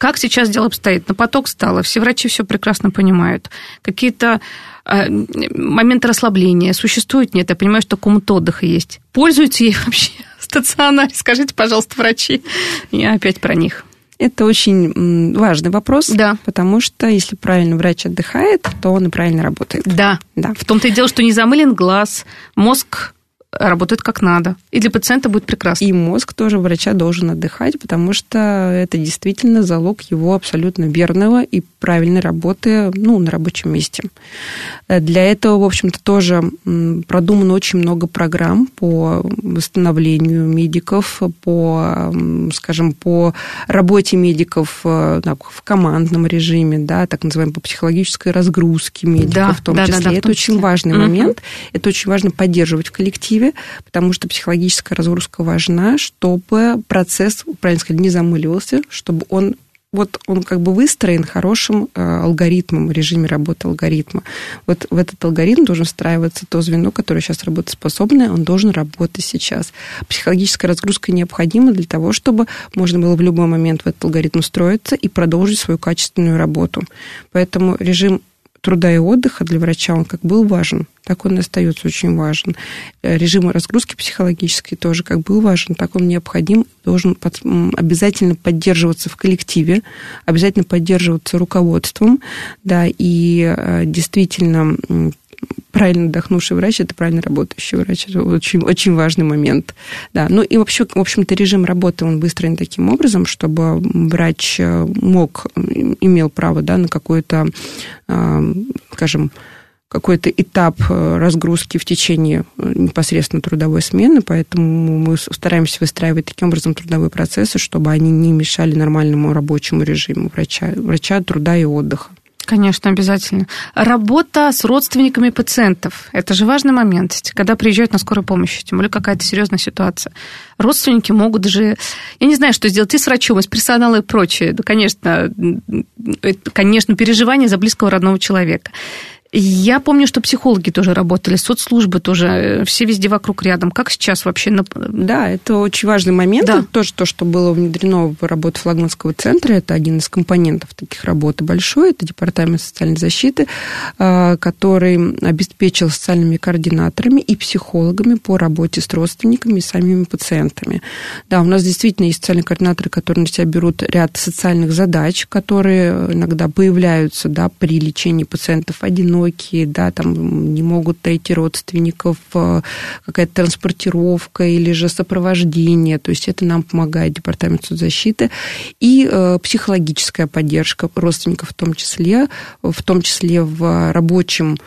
Как сейчас дело обстоит? На поток стало, все врачи все прекрасно понимают. Какие-то э, моменты расслабления существуют? Нет, я понимаю, что комната отдыха есть. Пользуются ей *laughs* вообще стационаре? Скажите, пожалуйста, врачи. Я опять про них. Это очень важный вопрос, да. потому что если правильно врач отдыхает, то он и правильно работает. Да, да. В том-то и дело, что не замылен глаз, мозг работает как надо. И для пациента будет прекрасно. И мозг тоже врача должен отдыхать, потому что это действительно залог его абсолютно верного и правильной работы ну, на рабочем месте. Для этого, в общем-то, тоже продумано очень много программ по восстановлению медиков, по, скажем, по работе медиков э, в командном режиме, да, так называемой по психологической разгрузке медиков да, в том да, числе. Да, да, это очень важный угу. момент. Это очень важно поддерживать в коллективе коллективе, потому что психологическая разгрузка важна, чтобы процесс, правильно сказать, не замыливался, чтобы он вот он как бы выстроен хорошим э, алгоритмом, режиме работы алгоритма. Вот в этот алгоритм должен встраиваться то звено, которое сейчас работоспособное, он должен работать сейчас. Психологическая разгрузка необходима для того, чтобы можно было в любой момент в этот алгоритм устроиться и продолжить свою качественную работу. Поэтому режим труда и отдыха для врача, он как был важен, так он и остается очень важен. Э, режим разгрузки психологической тоже как был важен, так он необходим, должен под, обязательно поддерживаться в коллективе, обязательно поддерживаться руководством, да, и э, действительно правильно отдохнувший врач – это правильно работающий врач. Это очень, очень важный момент. Да. Ну и вообще, в общем-то, режим работы, он выстроен таким образом, чтобы врач э, мог, имел право да, на какой-то, э, скажем, какой-то этап э, разгрузки в течение непосредственно трудовой смены, поэтому мы стараемся выстраивать таким образом трудовые процессы, чтобы они не мешали нормальному рабочему режиму врача, врача труда и отдыха. Конечно, обязательно. Работа с родственниками пациентов. Это же важный момент, когда приезжают на скорую помощь, тем более какая-то серьезная ситуация. Родственники могут же, я не знаю, что сделать и с врачом, и с персоналом и прочее. Да, конечно, конечно, переживание за близкого родного человека. Я помню, что психологи тоже работали, соцслужбы тоже, э, все везде вокруг рядом. Как сейчас вообще? Да, это очень важный момент. Да. Это тоже то, что было внедрено в работу флагманского центра. Это один из компонентов таких работ большой. Это департамент социальной защиты, а, который обеспечил социальными координаторами и психологами по работе с родственниками и самими пациентами. Да, у нас действительно есть социальные координаторы, которые на себя берут ряд социальных задач, которые иногда появляются да, при лечении пациентов одиноких одинокие, да, там не могут найти родственников, э, какая-то транспортировка или же сопровождение, то есть это нам помогает Департамент соцзащиты, и э, психологическая поддержка родственников в том числе, в том числе в рабочем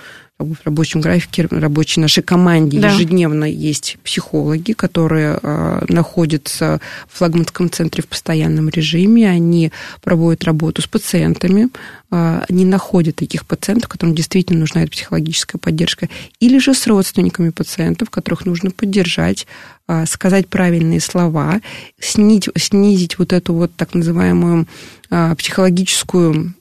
в рабочем графике, рабочей нашей команде да. ежедневно есть психологи, которые э, находятся в флагманском центре в постоянном режиме. Они проводят работу с пациентами, э, они находят таких пациентов, которым действительно нужна эта психологическая поддержка, или же с родственниками пациентов, которых нужно поддержать, э, сказать правильные слова, снизить, снизить вот эту вот так называемую э, психологическую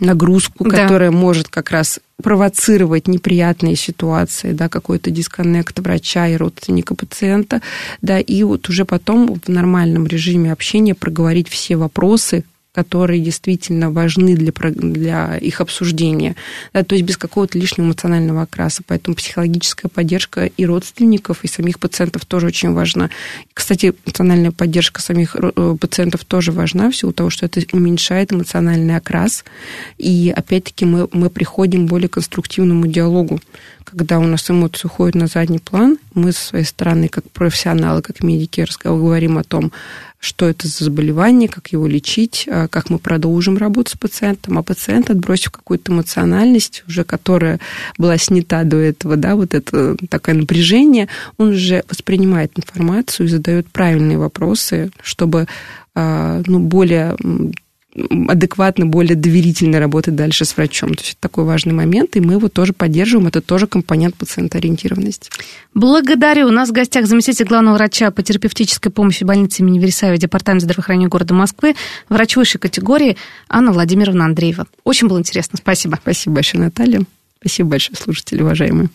нагрузку, да. которая может как раз провоцировать неприятные ситуации, да, какой-то дисконнект врача и родственника пациента, да, и вот уже потом в нормальном режиме общения проговорить все вопросы, которые действительно важны для, для их обсуждения, да, то есть без какого-то лишнего эмоционального окраса. Поэтому психологическая поддержка и родственников, и самих пациентов тоже очень важна. Кстати, эмоциональная поддержка самих э, пациентов тоже важна, в силу того, что это уменьшает эмоциональный окрас. И опять-таки мы, мы приходим к более конструктивному диалогу когда у нас эмоции уходят на задний план, мы со своей стороны, как профессионалы, как медики, говорим о том, что это за заболевание, как его лечить, а, как мы продолжим работу с пациентом, а пациент, отбросив какую-то эмоциональность, уже которая была снята до этого, да, вот это такое напряжение, он уже воспринимает информацию и задает правильные вопросы, чтобы а, ну, более адекватно, более доверительно работать дальше с врачом. То есть это такой важный момент, и мы его тоже поддерживаем. Это тоже компонент пациентоориентированности. Благодарю. У нас в гостях заместитель главного врача по терапевтической помощи больницы имени Вересаева Департамент здравоохранения города Москвы, врач высшей категории Анна Владимировна Андреева. Очень было интересно. Спасибо. Спасибо большое, Наталья. Спасибо большое, слушатели уважаемые.